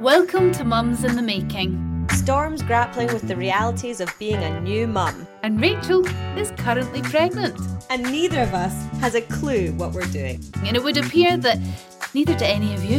Welcome to Mums in the Making. Storm's grappling with the realities of being a new mum, And Rachel is currently pregnant. and neither of us has a clue what we're doing. And it would appear that neither do any of you.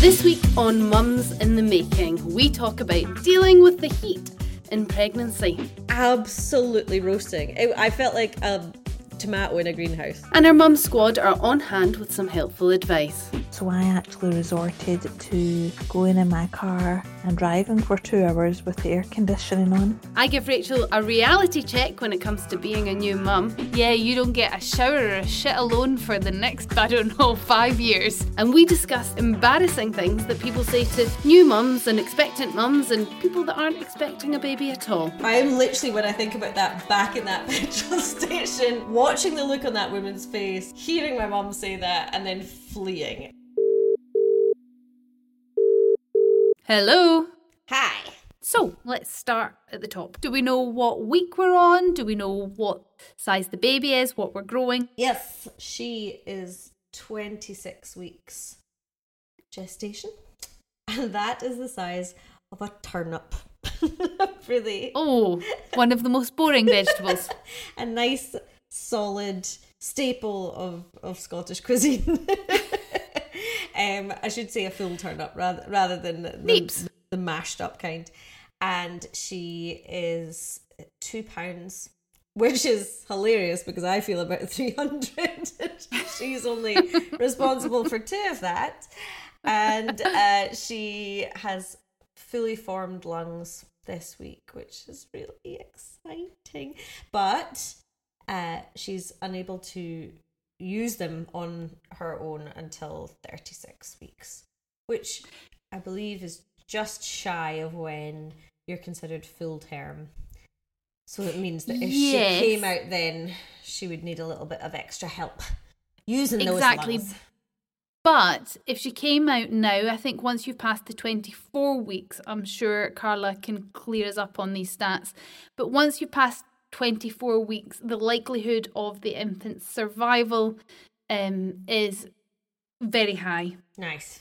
This week on Mums in the Making, we talk about dealing with the heat in pregnancy. Absolutely roasting. It, I felt like a tomato in a greenhouse. And our mum squad are on hand with some helpful advice. So I actually resorted to going in my car and driving for two hours with the air conditioning on. I give Rachel a reality check when it comes to being a new mum. Yeah, you don't get a shower or a shit alone for the next, I don't know, five years. And we discuss embarrassing things that people say to new mums and expectant mums and people that aren't expecting a baby at all. I'm literally, when I think about that back in that petrol station, watching the look on that woman's face, hearing my mum say that, and then fleeing. Hello. Hi. So let's start at the top. Do we know what week we're on? Do we know what size the baby is, what we're growing? Yes, she is 26 weeks gestation, and that is the size of a turnip. really, Oh, one of the most boring vegetables. a nice, solid staple of, of Scottish cuisine. um, I should say a full turnip rather rather than the, the mashed up kind. And she is two pounds, which is hilarious because I feel about three hundred. She's only responsible for two of that, and uh, she has fully formed lungs this week, which is really exciting. But uh, she's unable to use them on her own until 36 weeks, which I believe is just shy of when you're considered full term. So it means that if Yes. she came out then, she would need a little bit of extra help using those Exactly. But if she came out now, I think once you've passed the 24 weeks, I'm sure Carla can clear us up on these stats. But once you've passed 24 weeks, the likelihood of the infant's survival um, is very high. Nice.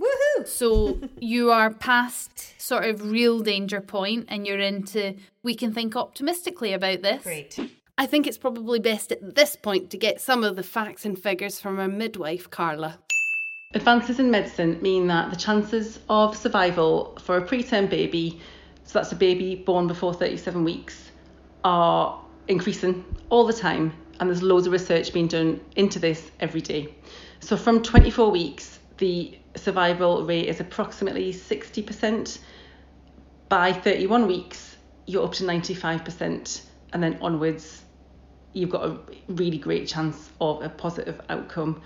Woohoo! So you are past sort of real danger point and you're into, we can think optimistically about this. Great. I think it's probably best at this point to get some of the facts and figures from our midwife, Carla. Advances in medicine mean that the chances of survival for a preterm baby, so that's a baby born before 37 weeks, are increasing all the time. And there's loads of research being done into this every day. So from 24 weeks, the survival rate is approximately 60%. By 31 weeks, you're up to 95%. And then onwards, you've got a really great chance of a positive outcome.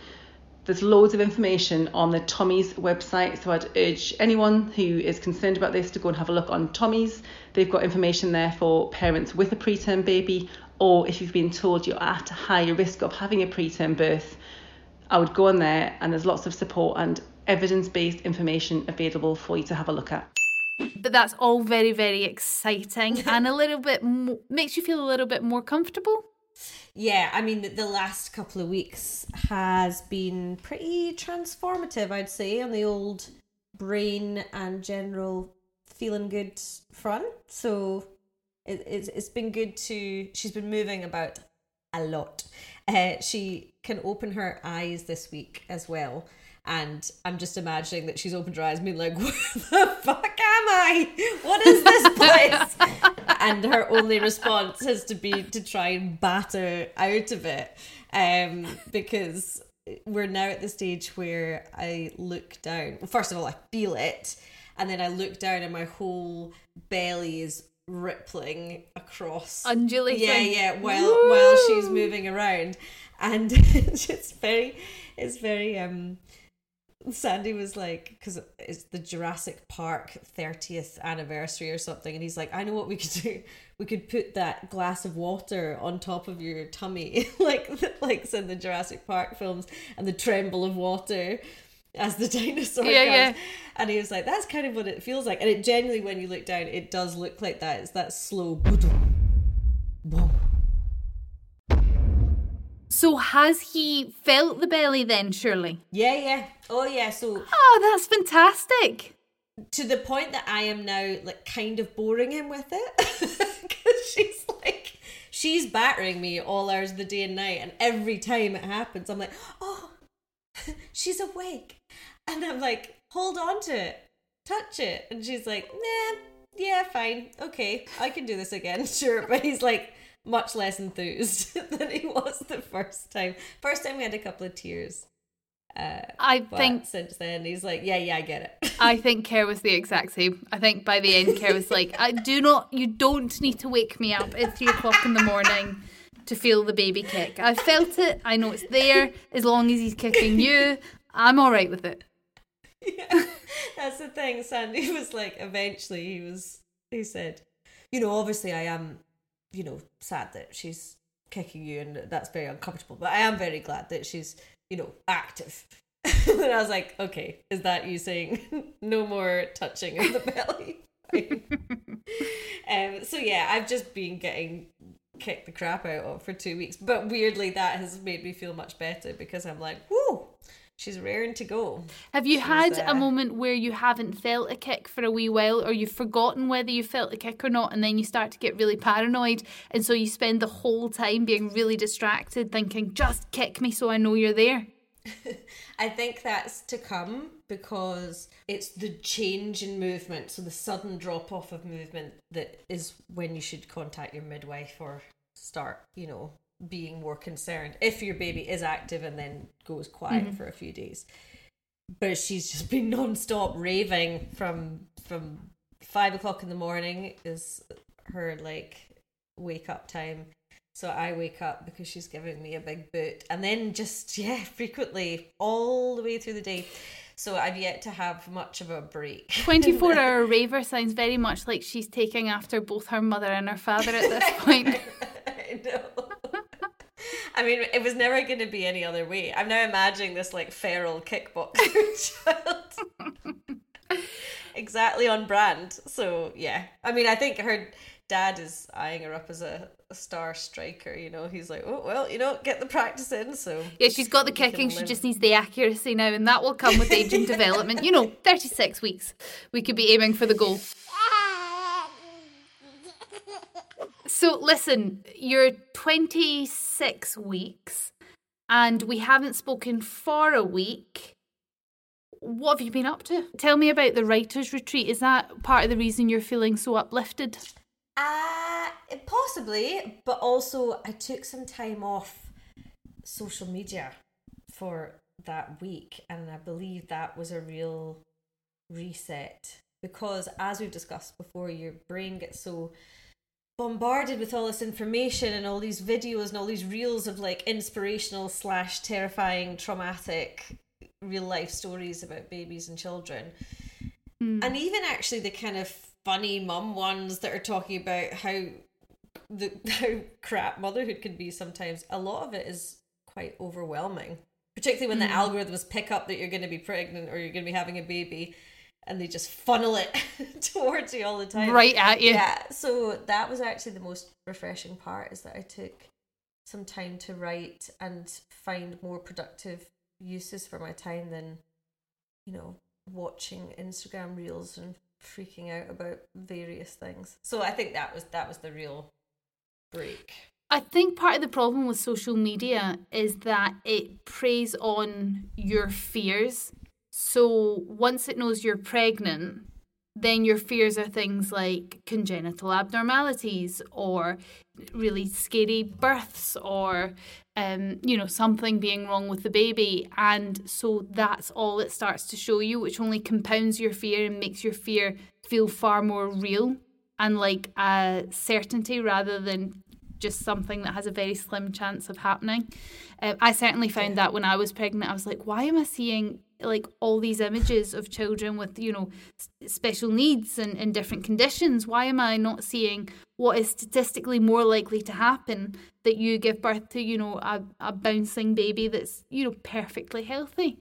There's loads of information on the Tommy's website, so I'd urge anyone who is concerned about this to go and have a look on Tommy's. They've got information there for parents with a preterm baby, or if you've been told you're at a higher risk of having a preterm birth, I would go on there and there's lots of support and evidence based information available for you to have a look at. But that's all very, very exciting and a little bit mo- makes you feel a little bit more comfortable. Yeah, I mean, the- last couple of weeks has been pretty transformative, I'd say, on the old brain and general feeling good front. So it, it's, it's been good to, she's been moving about a lot. Uh, she can open her eyes this week as well. And I'm just imagining that she's opened her eyes, and been like, "Where the fuck am I? What is this place?" and her only response has to be to try and batter out of it, um, because we're now at the stage where I look down. Well, first of all, I feel it, and then I look down, and my whole belly is rippling across Undulating. yeah yeah while while she's moving around and it's very it's very um Sandy was like, because it's the Jurassic Park 30th anniversary or something, and he's like, I know what we could do. We could put that glass of water on top of your tummy, like like in the Jurassic Park films, and the tremble of water as the dinosaur Yeah, comes. yeah. And he was like, that's kind of what it feels like. And it genuinely, when you look down, it does look like that. It's that slow. boom. So has he felt the belly then, surely? Yeah, yeah. Oh, yeah. So Oh, that's fantastic. to the point that I am now like kind of boring him with it because she's like she's battering me all hours of the day and night, and every time it happens, I'm like, oh, she's awake, and I'm like, hold on to it, touch it, and she's like, nah, yeah, fine, okay, I can do this again, sure, but he's like much less enthused than he was the first time. First time we had a couple of tears. Uh, I think since then he's like, yeah, yeah, I get it. I think Kerr was the exact same. I think by the end, Kerr was like, "I do not. You don't need to wake me up at three o'clock in the morning to feel the baby kick. I felt it. I know it's there. As long as he's kicking you, I'm all right with it." Yeah, that's the thing. Sandy was like, eventually, he was, he said, you know, obviously, I am, you know, sad that she's kicking you, and that's very uncomfortable. But I am very glad that she's, you know, active. and I was like, okay, is that you saying no more touching of the belly? um. So yeah, I've just been getting kicked the crap out of for two weeks, but weirdly, that has made me feel much better because I'm like, whoo. She's raring to go. Have you had uh, a moment where you haven't felt a kick for a wee while, or you've forgotten whether you felt a kick or not, and then you start to get really paranoid, and so you spend the whole time being really distracted, thinking, "Just kick me so I know you're there." I think that's to come because it's the change in movement, so the sudden drop off of movement that is when you should contact your midwife or start, you know, being more concerned if your baby is active and then goes quiet mm-hmm. for a few days. But she's just been non-stop raving from from five o'clock in the morning is her like wake up time. So I wake up because she's giving me a big boot, and then just yeah, frequently all the way through the day. So I've yet to have much of a break. 24 hour raver sounds very much like she's taking after both her mother and her father at this point. I know. I mean, it was never going to be any other way. I'm now imagining this like feral kickboxer child. exactly on brand. So yeah, I mean, I think her dad is eyeing her up as a, a star striker. You know, he's like, oh well, you know, get the practice in. So Yeah, she's got the kicking, she just needs the accuracy now, and that will come with age and development. You know, 36 weeks. We could be aiming for the goal. So, listen, you're 26 weeks, and we haven't spoken for a week. What have you been up to? Tell me about the writer's retreat. Is that part of the reason you're feeling so uplifted? Uh, possibly, but also I took some time off social media for that week, and I believe that was a real reset because, as we've discussed before, your brain gets so bombarded with all this information and all these videos and all these reels of like inspirational slash terrifying traumatic real life stories about babies and children. Hmm. And even actually the kind of funny mum ones that are talking about how the how crap motherhood can be sometimes a lot of it is quite overwhelming particularly when the hmm. algorithms pick up that you're going to be pregnant or you're going to be having a baby and they just funnel it towards you all the time Right at you. yeah so that was actually the most refreshing part is that i took some time to write and find more productive uses for my time than you know watching instagram reels and freaking out about various things so i think that was that was the real break I think part of the problem with social media is that it preys on your fears. So once it knows you're pregnant, then your fears are things like congenital abnormalities or really scary births or um, you know something being wrong with the baby. And so that's all it starts to show you which only compounds your fear and makes your fear feel far more real and like a certainty rather than just something that has a very slim chance of happening. Uh, I certainly found that when I was pregnant, I was like, why am I seeing like all these images of children with you know special needs and, and different conditions? Why am I not seeing what is statistically more likely to happen that you give birth to you know a, a bouncing baby that's you know perfectly healthy?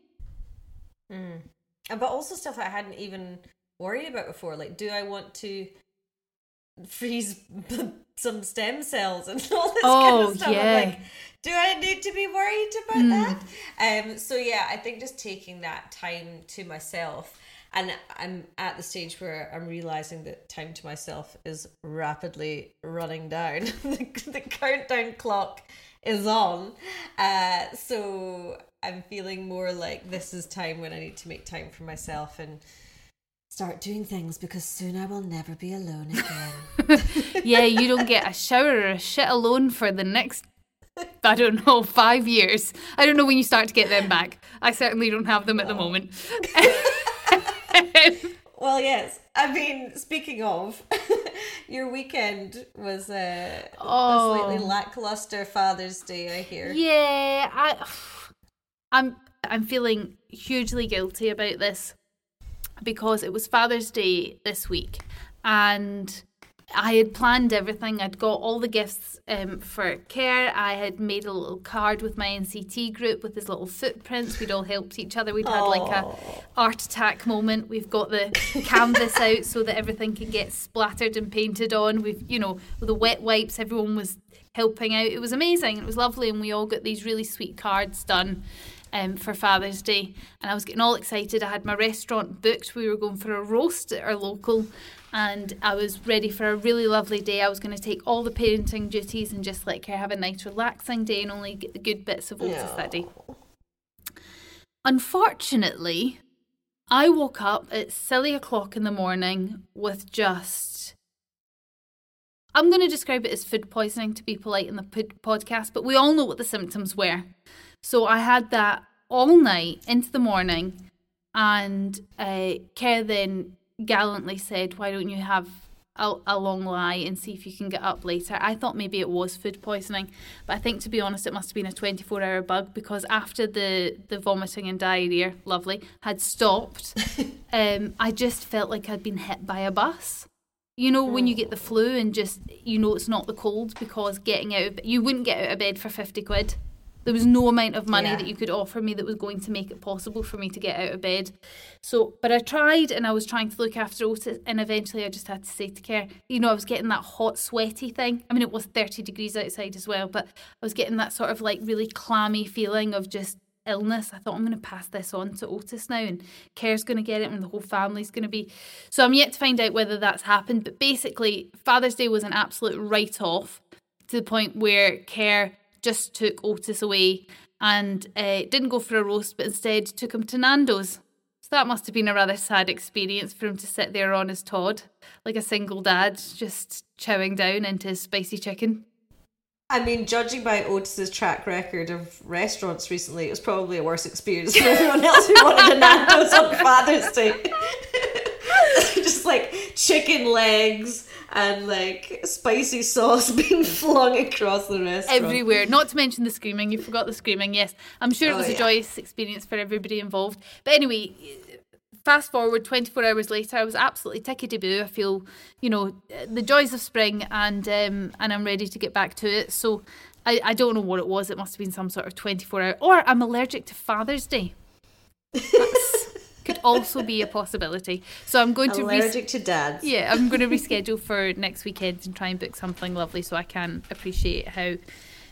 Uh, but also stuff i hadn't even worried about before like do i want to freeze some stem cells and all this kind Oh, of stuff. yeah. I'm like, do I need to be worried about Hmm. that? Um, so yeah, I think just taking that time to myself, and I'm at the stage where I'm realizing that time to myself is rapidly running down. the, the countdown clock is on, uh, so I'm feeling more like this is time when I need to make time for myself and start doing things because soon I will never be alone again. yeah, you don't get a shower or a shit alone for the next, I don't know, five years. I don't know when you start to get them back. I certainly don't have them at the moment. Well, yes. I mean, speaking of, your weekend was uh, a slightly Oh. lackluster Father's Day, I hear. Yeah, I, I'm I'm feeling hugely guilty about this because it was Father's Day this week, and I had planned everything. I'd got all the gifts um, for Kerr. I had made a little card with my NCT group with his little footprints. We'd all helped each other. We'd had like a art attack moment. We've got the canvas out so that everything can get splattered and painted on. We've, you know, with the wet wipes, everyone was helping out. It was amazing. It was lovely, and we all got these really sweet cards done. Um, for Father's Day, and I was getting all excited. I had my restaurant booked. We were going for a roast at our local, and I was ready for a really lovely day. I was going to take all the parenting duties and just let her have a nice, relaxing day and only get the good bits of Otis that day. Unfortunately, I woke up at silly o'clock in the morning with just. I'm going to describe it as food poisoning to be polite in the podcast, but we all know what the symptoms were. So I had that all night into the morning, and uh, Kerr then gallantly said, Why don't you have a, a long lie and see if you can get up later? I thought maybe it was food poisoning, but I think to be honest, it must have been a 24 hour bug because after the, the vomiting and diarrhea, lovely, had stopped, um, I just felt like I'd been hit by a bus. You know, when you get the flu and just, you know, it's not the cold because getting out of you wouldn't get out of bed for 50 quid. There was no amount of money Yeah. that you could offer me that was going to make it possible for me to get out of bed. So, but I tried and I was trying to look after Otis, and eventually I just had to say to Kerr, you know, I was getting that hot, sweaty thing. I mean, it was 30 degrees outside as well, but I was getting that sort of like really clammy feeling of just illness. I thought I'm going to pass this on to Otis now, and Kerr's going to get it, and the whole family's going to be. So I'm yet to find out whether that's happened. But basically, Father's Day was an absolute write off to the point where Kerr just took Otis away and uh, didn't go for a roast, but instead took him to Nando's. So that must have been a rather sad experience for him to sit there on his Todd, like a single dad, just chowing down into his spicy chicken. I mean, judging by Otis's track record of restaurants recently, it was probably a worse experience for everyone else who wanted a Nando's on Father's Day. Just like chicken legs and like spicy sauce being flung across the restaurant. Everywhere. Not to mention the screaming. You forgot the screaming. Yes, I'm sure it Oh, was a yeah. joyous experience for everybody involved. But anyway, fast forward 24 hours later, I was absolutely tickety boo. I feel, you know, the joys of spring, and um, and I'm ready to get back to it. So. I, I don't know what it was. It must have been some sort of 24 hour. Or I'm allergic to Father's Day. Could also be a possibility. So I'm going to res- Allergic to dads. yeah, I'm going to reschedule for next weekend and try and book something lovely so I can appreciate how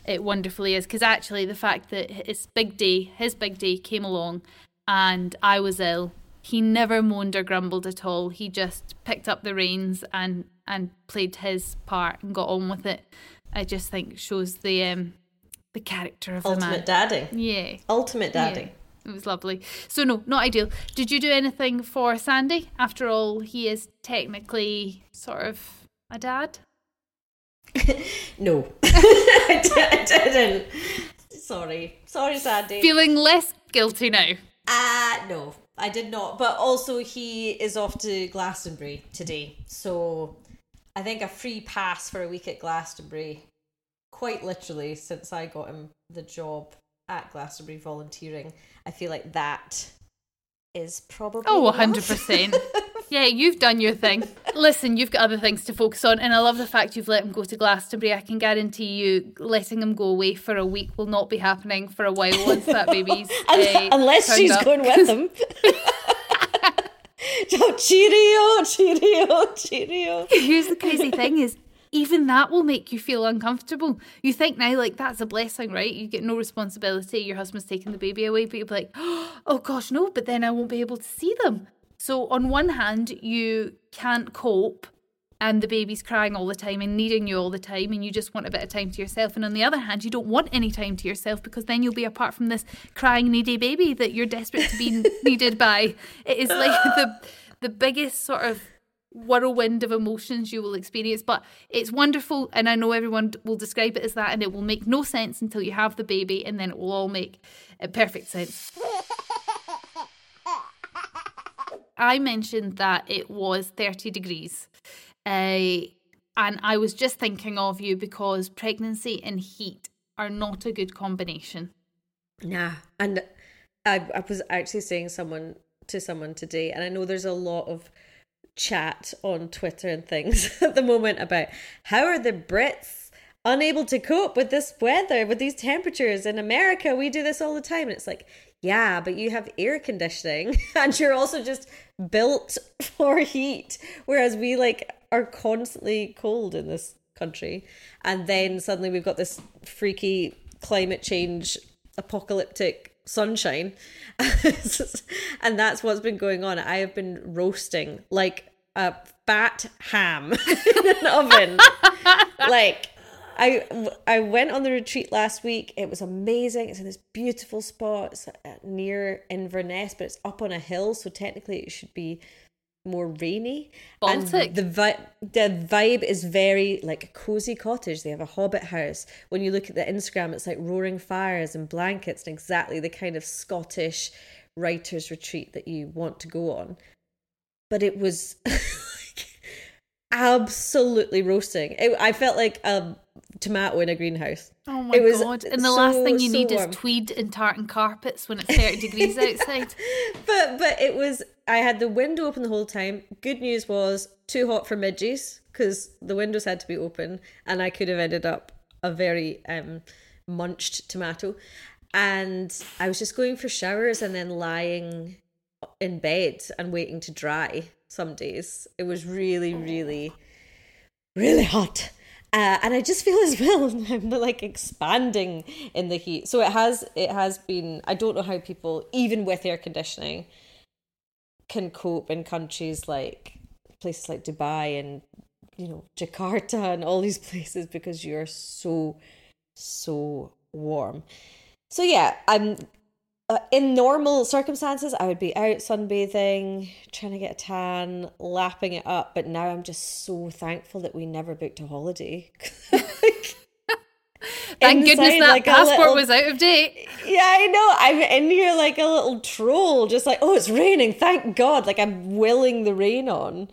it wonderfully is. Because actually, the fact that his big day, his big day came along and I was ill, he never moaned or grumbled at all. He just picked up the reins and, and played his part and got on with it. I just think shows the um, the character of the man. Ultimate dadding. Yeah. Ultimate dadding. Yeah, it was lovely. So no, not ideal. Did you do anything for Sandy? After all, he is technically sort of a dad. No. I, didn't. Sorry. Sorry, Sandy. Feeling less guilty now. Uh no, I did not. But also he is off to Glastonbury today. So I think a free pass for a week at Glastonbury, quite literally, since I got him the job at Glastonbury volunteering. I feel like that is probably Oh, 100%. yeah, you've done your thing. Listen, you've got other things to focus on, and I love the fact you've let him go to Glastonbury. I can guarantee you, letting him go away for a week will not be happening for a while once that baby's uh, Unless she's up. going with him. oh, cheerio, cheerio, cheerio. Here's the crazy thing: is even that will make you feel uncomfortable. You think now, like, that's a blessing, right? You get no responsibility. Your husband's taking the baby away, but you're like, oh gosh, no, but then I won't be able to see them. So, on one hand, you can't cope and the baby's crying all the time and needing you all the time and you just want a bit of time to yourself and on the other hand you don't want any time to yourself because then you'll be apart from this crying needy baby that you're desperate to be needed by it is like the the biggest sort of whirlwind of emotions you will experience but it's wonderful and i know everyone will describe it as that and it will make no sense until you have the baby and then it will all make uh, perfect sense I mentioned that it was 30 degrees uh, and I was just thinking of you because pregnancy and heat are not a good combination. Nah. And I, I was actually saying someone to someone today, and I know there's a lot of chat on Twitter and things at the moment about how are the Brits unable to cope with this weather, with these temperatures in America? We do this all the time. And it's like, yeah, but you have air conditioning and you're also just built for heat. Whereas we like are constantly cold in this country. And then suddenly we've got this freaky climate change apocalyptic sunshine. and that's what's been going on. I have been roasting like a fat ham in an oven. like I I went on the retreat last week. It was amazing. It's in this beautiful spot. It's uh, near Inverness, but it's up on a hill, so technically it should be more rainy. Baltic. And the vi- the vibe is very like a cozy cottage. They have a hobbit house. When you look at the Instagram, it's like roaring fires and blankets and exactly the kind of Scottish writers retreat that you want to go on. But it was absolutely roasting. It, I felt like a tomato in a greenhouse. Oh my It was god! And the so, last thing you so need warm. is tweed and tartan carpets when it's thirty degrees outside. but but it was I had the window open the whole time. Good news was too hot for midges because the windows had to be open, and I could have ended up a very um munched tomato. And I was just going for showers and then lying in bed and waiting to dry. Some days it was really really really hot. Uh, and I just feel as well I'm like expanding in the heat. So it has it has been I don't know how people even with air conditioning can cope in countries like places like Dubai and you know Jakarta and all these places because you're so so warm. So yeah, I'm uh, in normal circumstances, I would be out sunbathing, trying to get a tan, lapping it up. But now I'm just so thankful that we never booked a holiday. Thank goodness that like passport little- was out of date. Yeah, I know. I'm in here like a little troll, just like, oh, it's raining. Thank God. Like I'm willing the rain on.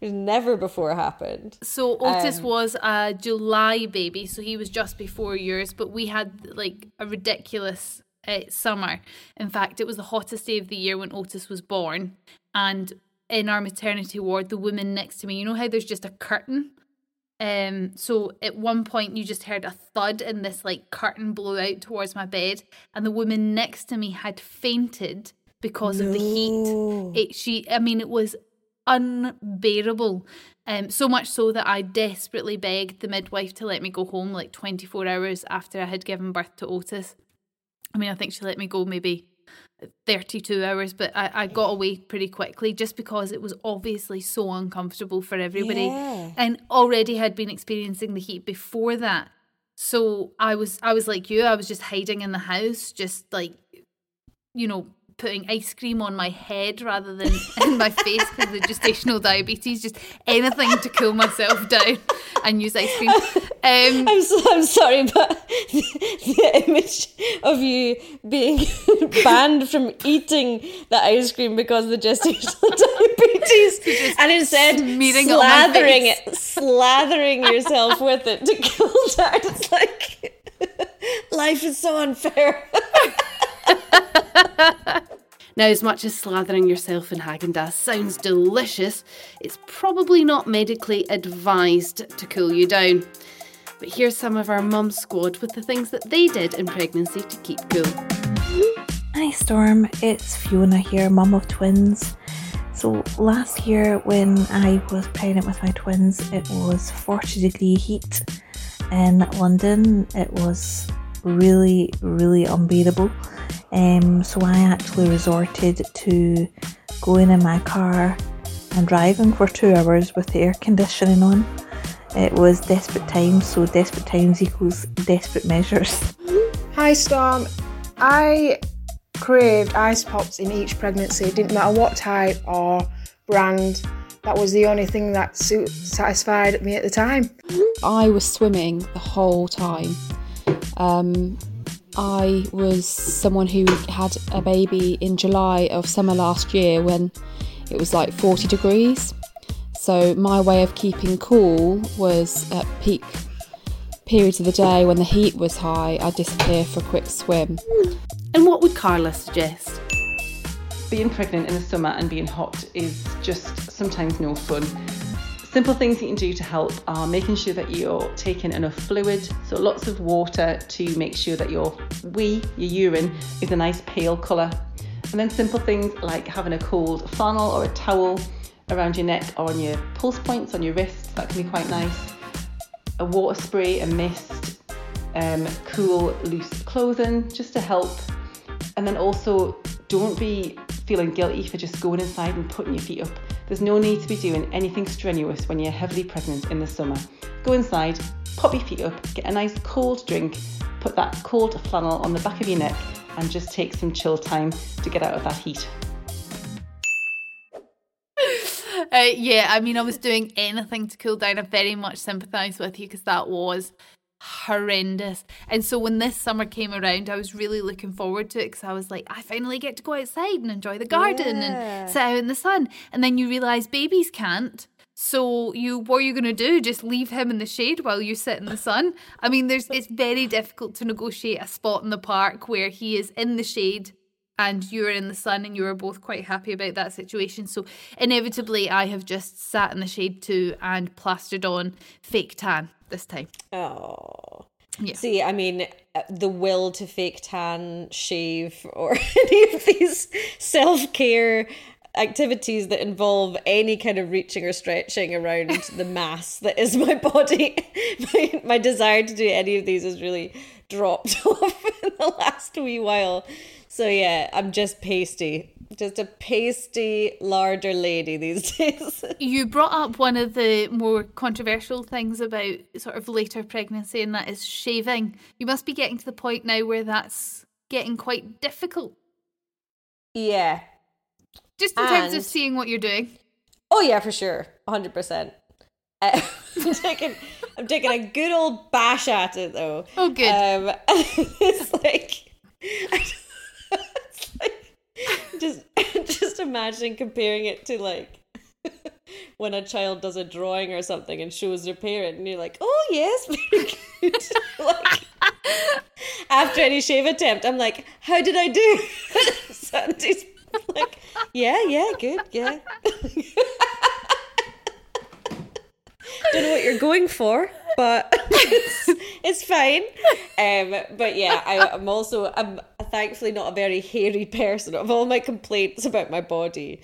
It's never before happened. So Otis Um, was a July baby, so he was just before yours. But we had like a ridiculous uh, summer. In fact, it was the hottest day of the year when Otis was born, and in our maternity ward, the woman next to me, you know how there's just a curtain. Um, so at one point you just heard a thud and this like curtain blew out towards my bed, and the woman next to me had fainted because of the heat. It she I mean it was unbearable. Um, so much so that I desperately begged the midwife to let me go home like 24 hours after I had given birth to Otis. I mean, I think she let me go maybe 32 hours, but I, I got away pretty quickly just because it was obviously so uncomfortable for everybody Yeah. and already had been experiencing the heat before that. So I was I was like you, I was just hiding in the house, just like you know, putting ice cream on my head rather than in my face because of the gestational diabetes, just anything to cool myself down and use ice cream. Um, I'm so, I'm sorry, but the, the image of you being banned from eating the ice cream because of the gestational diabetes, and instead smearing it on slathering it, slathering yourself with it to cool down. It's like life is so unfair. Now, as much as slathering yourself in Haagen Dazs sounds delicious, it's probably not medically advised to cool you down. But here's some of our mum squad with the things that they did in pregnancy to keep cool. Hi Storm, it's Fiona here, mum of twins. So last year when I was pregnant with my twins, it was 40 degree heat in London. It was really, really unbearable. Um, so I actually resorted to going in my car and driving for two hours with the air conditioning on. It was desperate times, so desperate times equals desperate measures. Hi Storm. I craved ice pops in each pregnancy. It didn't matter what type or brand. That was the only thing that satisfied me at the time. I was swimming the whole time. Um, I was someone who had a baby in July of summer last year when it was like 40 degrees. So my way of keeping cool was at peak periods of the day when the heat was high, I'd disappear for a quick swim. And what would Carla suggest? Being pregnant in the summer and being hot is just sometimes no fun. Simple things you can do to help are making sure that you're taking enough fluid, so lots of water to make sure that your wee, your urine, is a nice pale colour. And then simple things like having a cold flannel or a towel around your neck or on your pulse points on your wrists, that can be quite nice. A water spray, a mist, um, cool, loose clothing just to help. And then also, don't be feeling guilty for just going inside and putting your feet up. There's no need to be doing anything strenuous when you're heavily pregnant in the summer. Go inside, pop your feet up, get a nice cold drink, put that cold flannel on the back of your neck, and just take some chill time to get out of that heat. Uh, yeah, I mean, I was doing anything to cool down. I very much sympathise with you because that was horrendous. And so when this summer came around, I was really looking forward to it because I was like, I finally get to go outside and enjoy the garden Yeah. and sit out in the sun. And then you realise babies can't. So you what are you gonna do? Just leave him in the shade while you sit in the sun? I mean, there's it's very difficult to negotiate a spot in the park where he is in the shade and you're in the sun and you are both quite happy about that situation. So inevitably I have just sat in the shade too and plastered on fake tan this time. Oh. Yeah. See, I mean, uh, the will to fake tan, shave, or any of these self care activities that involve any kind of reaching or stretching around the mass that is my body. My, my desire to do any of these has really dropped off in the last wee while. So, yeah, I'm just pasty. Just a pasty, larder lady these days. You brought up one of the more controversial things about sort of later pregnancy, and that is shaving. You must be getting to the point now where that's getting quite difficult, yeah. just in terms of seeing what you're doing. Oh yeah, for sure, hundred percent. Uh, I'm taking, I'm taking a good old bash at it though. Oh, good. Um, it's like, it's like, just, just imagine comparing it to like when a child does a drawing or something and shows their parent, and you're like, oh yes, like, after any shave attempt, I'm like, how did I do? Sandy's like, yeah, yeah, good, yeah. Don't know what you're going for, but it's, it's fine. Um, but yeah, I, I'm also I'm thankfully not a very hairy person. Of all my complaints about my body,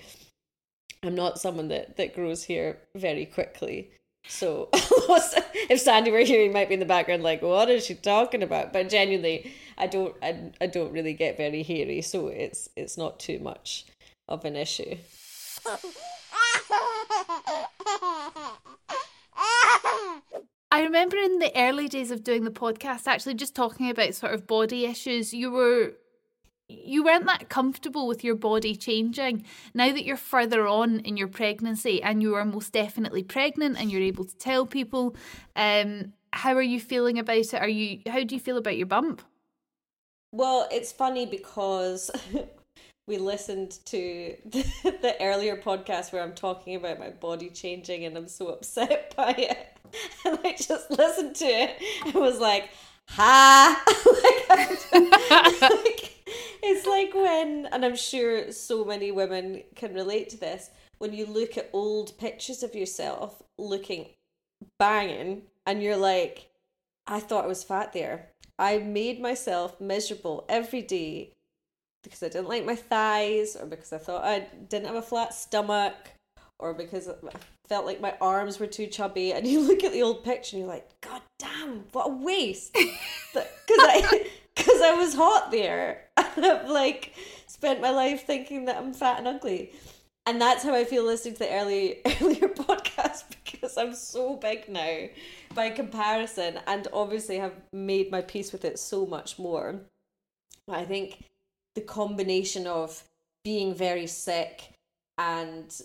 I'm not someone that that grows hair very quickly. So if Sandy were here, he might be in the background like, "What is she talking about?" But genuinely, I don't I, I don't really get very hairy, so it's it's not too much of an issue. I remember in the early days of doing the podcast, actually just talking about sort of body issues, you were you weren't that comfortable with your body changing. Now that you're further on in your pregnancy and you are most definitely pregnant and you're able to tell people, um, how are you feeling about it? Are you how do you feel about your bump? Well, it's funny because we listened to the, the earlier podcast where I'm talking about my body changing and I'm so upset by it. And I just listened to it and was like, ha! like, like, it's like when, and I'm sure so many women can relate to this, when you look at old pictures of yourself looking banging and you're like, I thought I was fat there. I made myself miserable every day because I didn't like my thighs, or because I thought I didn't have a flat stomach, or because I felt like my arms were too chubby. And you look at the old picture and you're like, God damn, what a waste! Because I, because I was hot there, and I've like spent my life thinking that I'm fat and ugly. And that's how I feel listening to the early earlier podcast because I'm so big now by comparison and obviously have made my peace with it so much more. I think the combination of being very sick and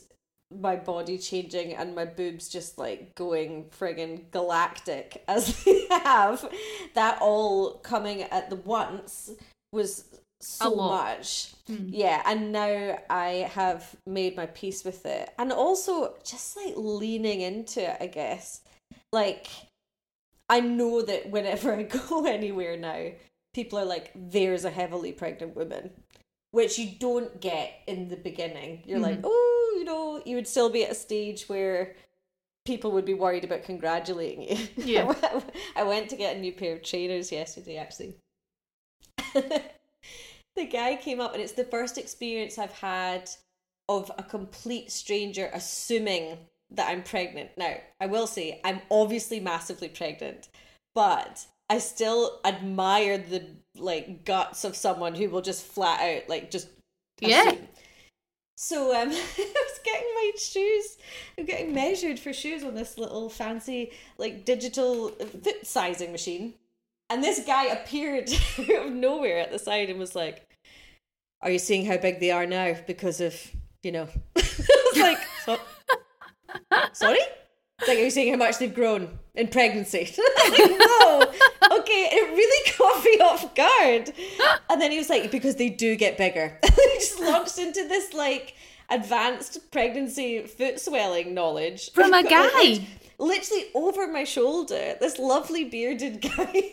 my body changing and my boobs just like going friggin' galactic as they have, that all coming at the once was so much. Hmm. Yeah, and now I have made my peace with it. And also just like leaning into it, I guess. Like I know that whenever I go anywhere now, people are like, there's a heavily pregnant woman, which you don't get in the beginning. You're like, mm-hmm. oh, you know, you would still be at a stage where people would be worried about congratulating you. Yeah. I went to get a new pair of trainers yesterday, actually. the guy came up, and it's the first experience I've had of a complete stranger assuming that I'm pregnant. Now, I will say, I'm obviously massively pregnant, but I still admire the like guts of someone who will just flat out like just Yeah. assume. So um, I was getting my shoes. I'm getting measured for shoes on this little fancy like digital foot sizing machine, and this guy appeared out of nowhere at the side and was like, "Are you seeing how big they are now because of you know?" I was like, so- "Sorry." It's like, are you seeing how much they've grown in pregnancy? Like, Whoa, okay, it really caught me off guard. And then he was like, because they do get bigger. he just launched into this like advanced pregnancy foot swelling knowledge From a guy. literally over my shoulder. This lovely bearded guy.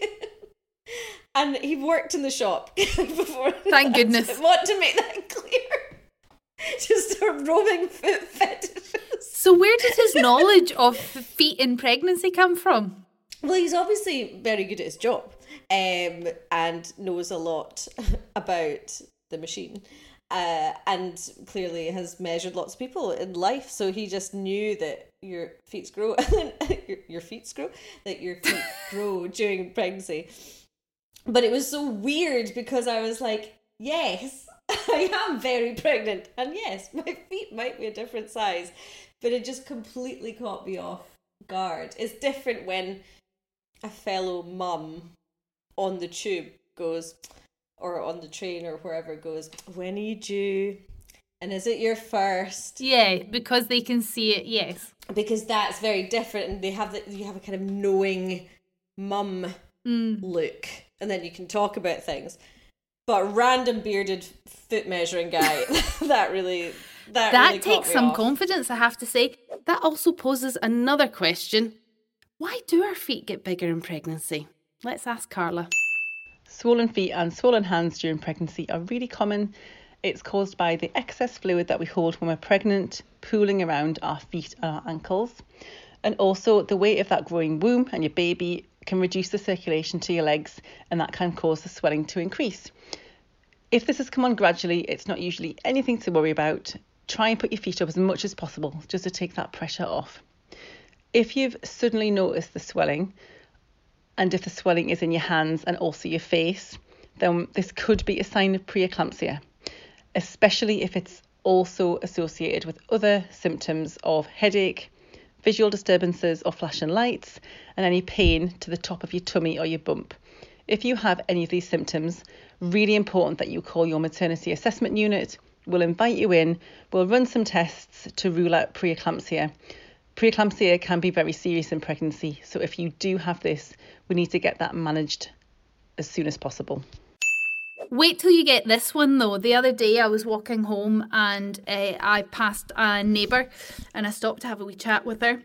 And he worked in the shop before. Thank goodness. I want to make that clear. Just a roaming foot fetishist. So where did his knowledge of feet in pregnancy come from? Well, he's obviously very good at his job um, and knows a lot about the machine. Uh, and clearly has measured lots of people in life, so he just knew that your feet grow, your, your feet grow, that your feet grow during pregnancy. But it was so weird because I was like, yes, I am very pregnant, and yes, my feet might be a different size, but it just completely caught me off guard. It's different when a fellow mum on the tube goes, or on the train or wherever goes, when are you due? And is it your first? Yeah, because they can see it. Yes. Because that's very different, and they have the, you have a kind of knowing mum mm. look, and then you can talk about things. But random bearded foot measuring guy, that really that, That really takes some off. confidence, I have to say. That also poses another question. Why do our feet get bigger in pregnancy? Let's ask Carla. Swollen feet and swollen hands during pregnancy are really common. It's caused by the excess fluid that we hold when we're pregnant pooling around our feet and our ankles. And also, the weight of that growing womb and your baby can reduce the circulation to your legs, and that can cause the swelling to increase. If this has come on gradually, it's not usually anything to worry about. Try and put your feet up as much as possible just to take that pressure off. If you've suddenly noticed the swelling, and if the swelling is in your hands and also your face, then this could be a sign of preeclampsia, especially if it's also associated with other symptoms of headache, visual disturbances or flashing lights, and any pain to the top of your tummy or your bump. If you have any of these symptoms, really important that you call your maternity assessment unit. We'll invite you in, we'll run some tests to rule out preeclampsia. Preeclampsia can be very serious in pregnancy, so if you do have this, we need to get that managed as soon as possible. Wait till you get this one though. The other day I was walking home and uh, I passed a neighbour and I stopped to have a wee chat with her.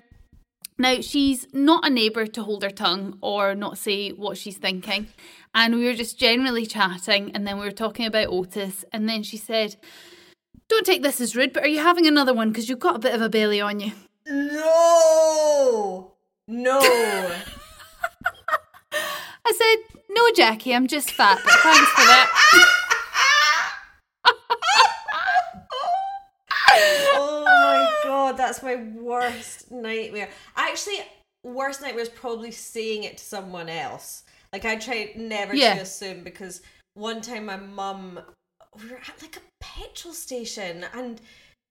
Now, she's not a neighbour to hold her tongue or not say what she's thinking. And we were just generally chatting and then we were talking about Otis. And then she said, Don't take this as rude, but are you having another one? Because you've got a bit of a belly on you. No, no. I said, No, Jackie, I'm just fat, but thanks for that. god, that's my worst nightmare. Actually, worst nightmare is probably saying it to someone else. Like I try never Yeah. to assume because one time my mum we were at like a petrol station and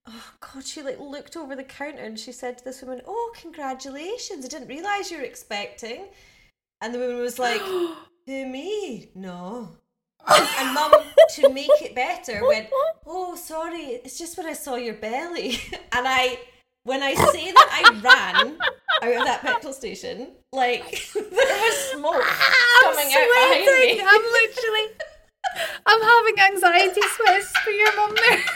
oh god, she like looked over the counter and she said to this woman, "Oh, congratulations! I didn't realize you were expecting." And the woman was like, "Who me? No." And mum, to make it better, went, "Oh, sorry, it's just when I saw your belly." And I, when I say that I ran out of that petrol station, like there was smoke coming out behind me. I'm literally, I'm having anxiety sweats for your mum there.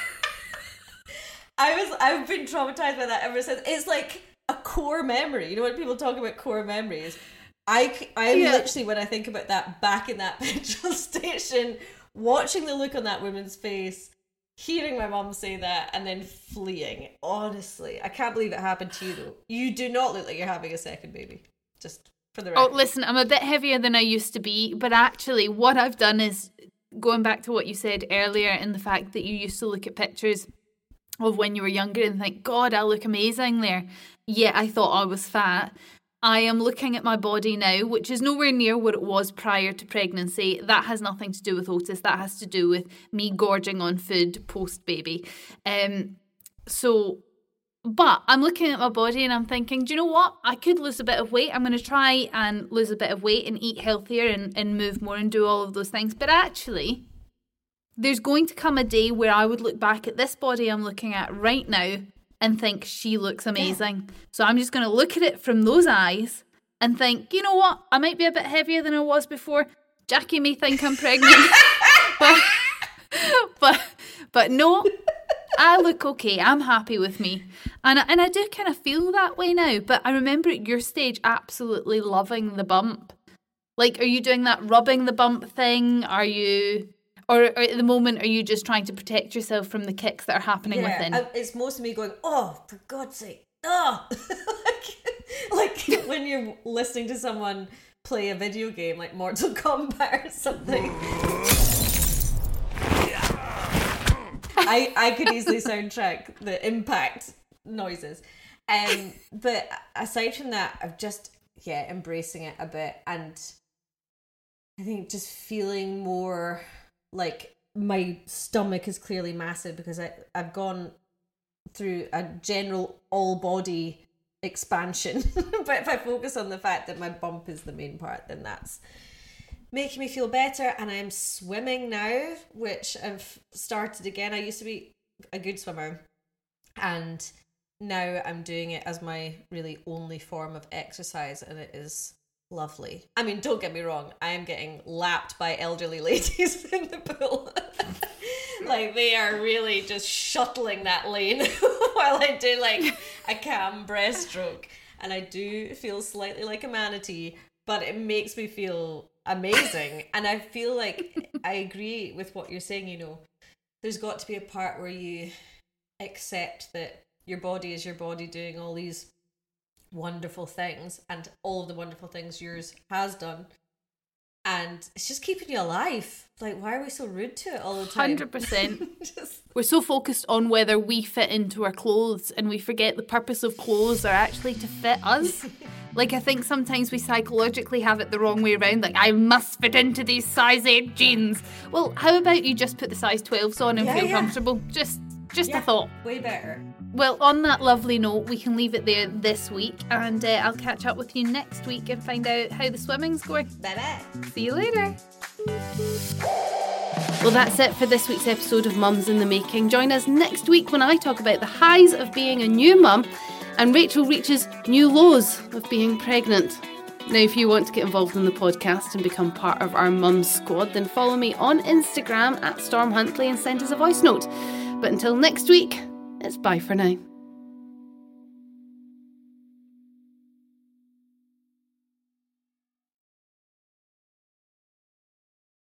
I was, I've been traumatized by that ever since. It's like a core memory. You know when people talk about core memories. I, I'm Yeah. literally when I think about that back in that petrol station, watching the look on that woman's face, hearing my mum say that, and then fleeing. Honestly, I can't believe it happened to you though. You do not look like you're having a second baby. Just for the Oh, listen, I'm a bit heavier than I used to be, but actually, what I've done is going back to what you said earlier in the fact that you used to look at pictures of when you were younger and think, God, I look amazing there. Yeah, I thought I was fat. I am looking at my body now, which is nowhere near what it was prior to pregnancy. That has nothing to do with Otis. That has to do with me gorging on food post baby. Um, so but I'm looking at my body and I'm thinking, do you know what? I could lose a bit of weight. I'm going to try and lose a bit of weight and eat healthier and, and move more and do all of those things. But actually, there's going to come a day where I would look back at this body I'm looking at right now and think she looks amazing. So I'm just going to look at it from those eyes and think, you know what? I might be a bit heavier than I was before. Jackie may think I'm pregnant. but, but, but no, I look okay. I'm happy with me. And I- and I do kind of feel that way now, but I remember at your stage absolutely loving the bump. Like are you doing that rubbing the bump thing? Are you or, or at the moment are you just trying to protect yourself from the kicks that are happening within? I- it's most of me going, oh, for God's sake, oh! like, like when you're listening to someone play a video game like Mortal Kombat or something. I, I could easily soundtrack the impact noises. Um, but aside from that, I've just, yeah, embracing it a bit and I think just feeling more like my stomach is clearly massive because I, I've gone through a general all body expansion. but if I focus on the fact that my bump is the main part, then that's making me feel better. And I'm swimming now, which I've started again. I used to be a good swimmer, and now I'm doing it as my really only form of exercise, and it is lovely. I mean, don't get me wrong, I am getting lapped by elderly ladies in the pool. like they are really just shuttling that lane while I do like a cam breaststroke. And I do feel slightly like a manatee, but it makes me feel amazing. and I feel like I agree with what you're saying, you know. There's got to be a part where you accept that your body is your body doing all these wonderful things and all the wonderful things yours has done and it's just keeping you alive like why are we so rude to it all the time 100%. Just- We're so focused on whether we fit into our clothes and we forget the purpose of clothes are actually to fit us. like, I think sometimes we psychologically have it the wrong way around. Like, I must fit into these size 8 jeans. Well, how about you just put the size 12s on and Yeah, feel yeah. comfortable? Just, just yeah, a thought. way better Well, on that lovely note, we can leave it there this week and uh, I'll catch up with you next week and find out how the swimming's going. bye bye See you later. Well, that's it for this week's episode of Mums in the Making. Join us next week when I talk about the highs of being a new mum and Racheal reaches new lows of being pregnant. Now, if you want to get involved in the podcast and become part of our Mums squad, then follow me on Instagram at Storm Huntley and send us a voice note. But until next week, it's bye for now.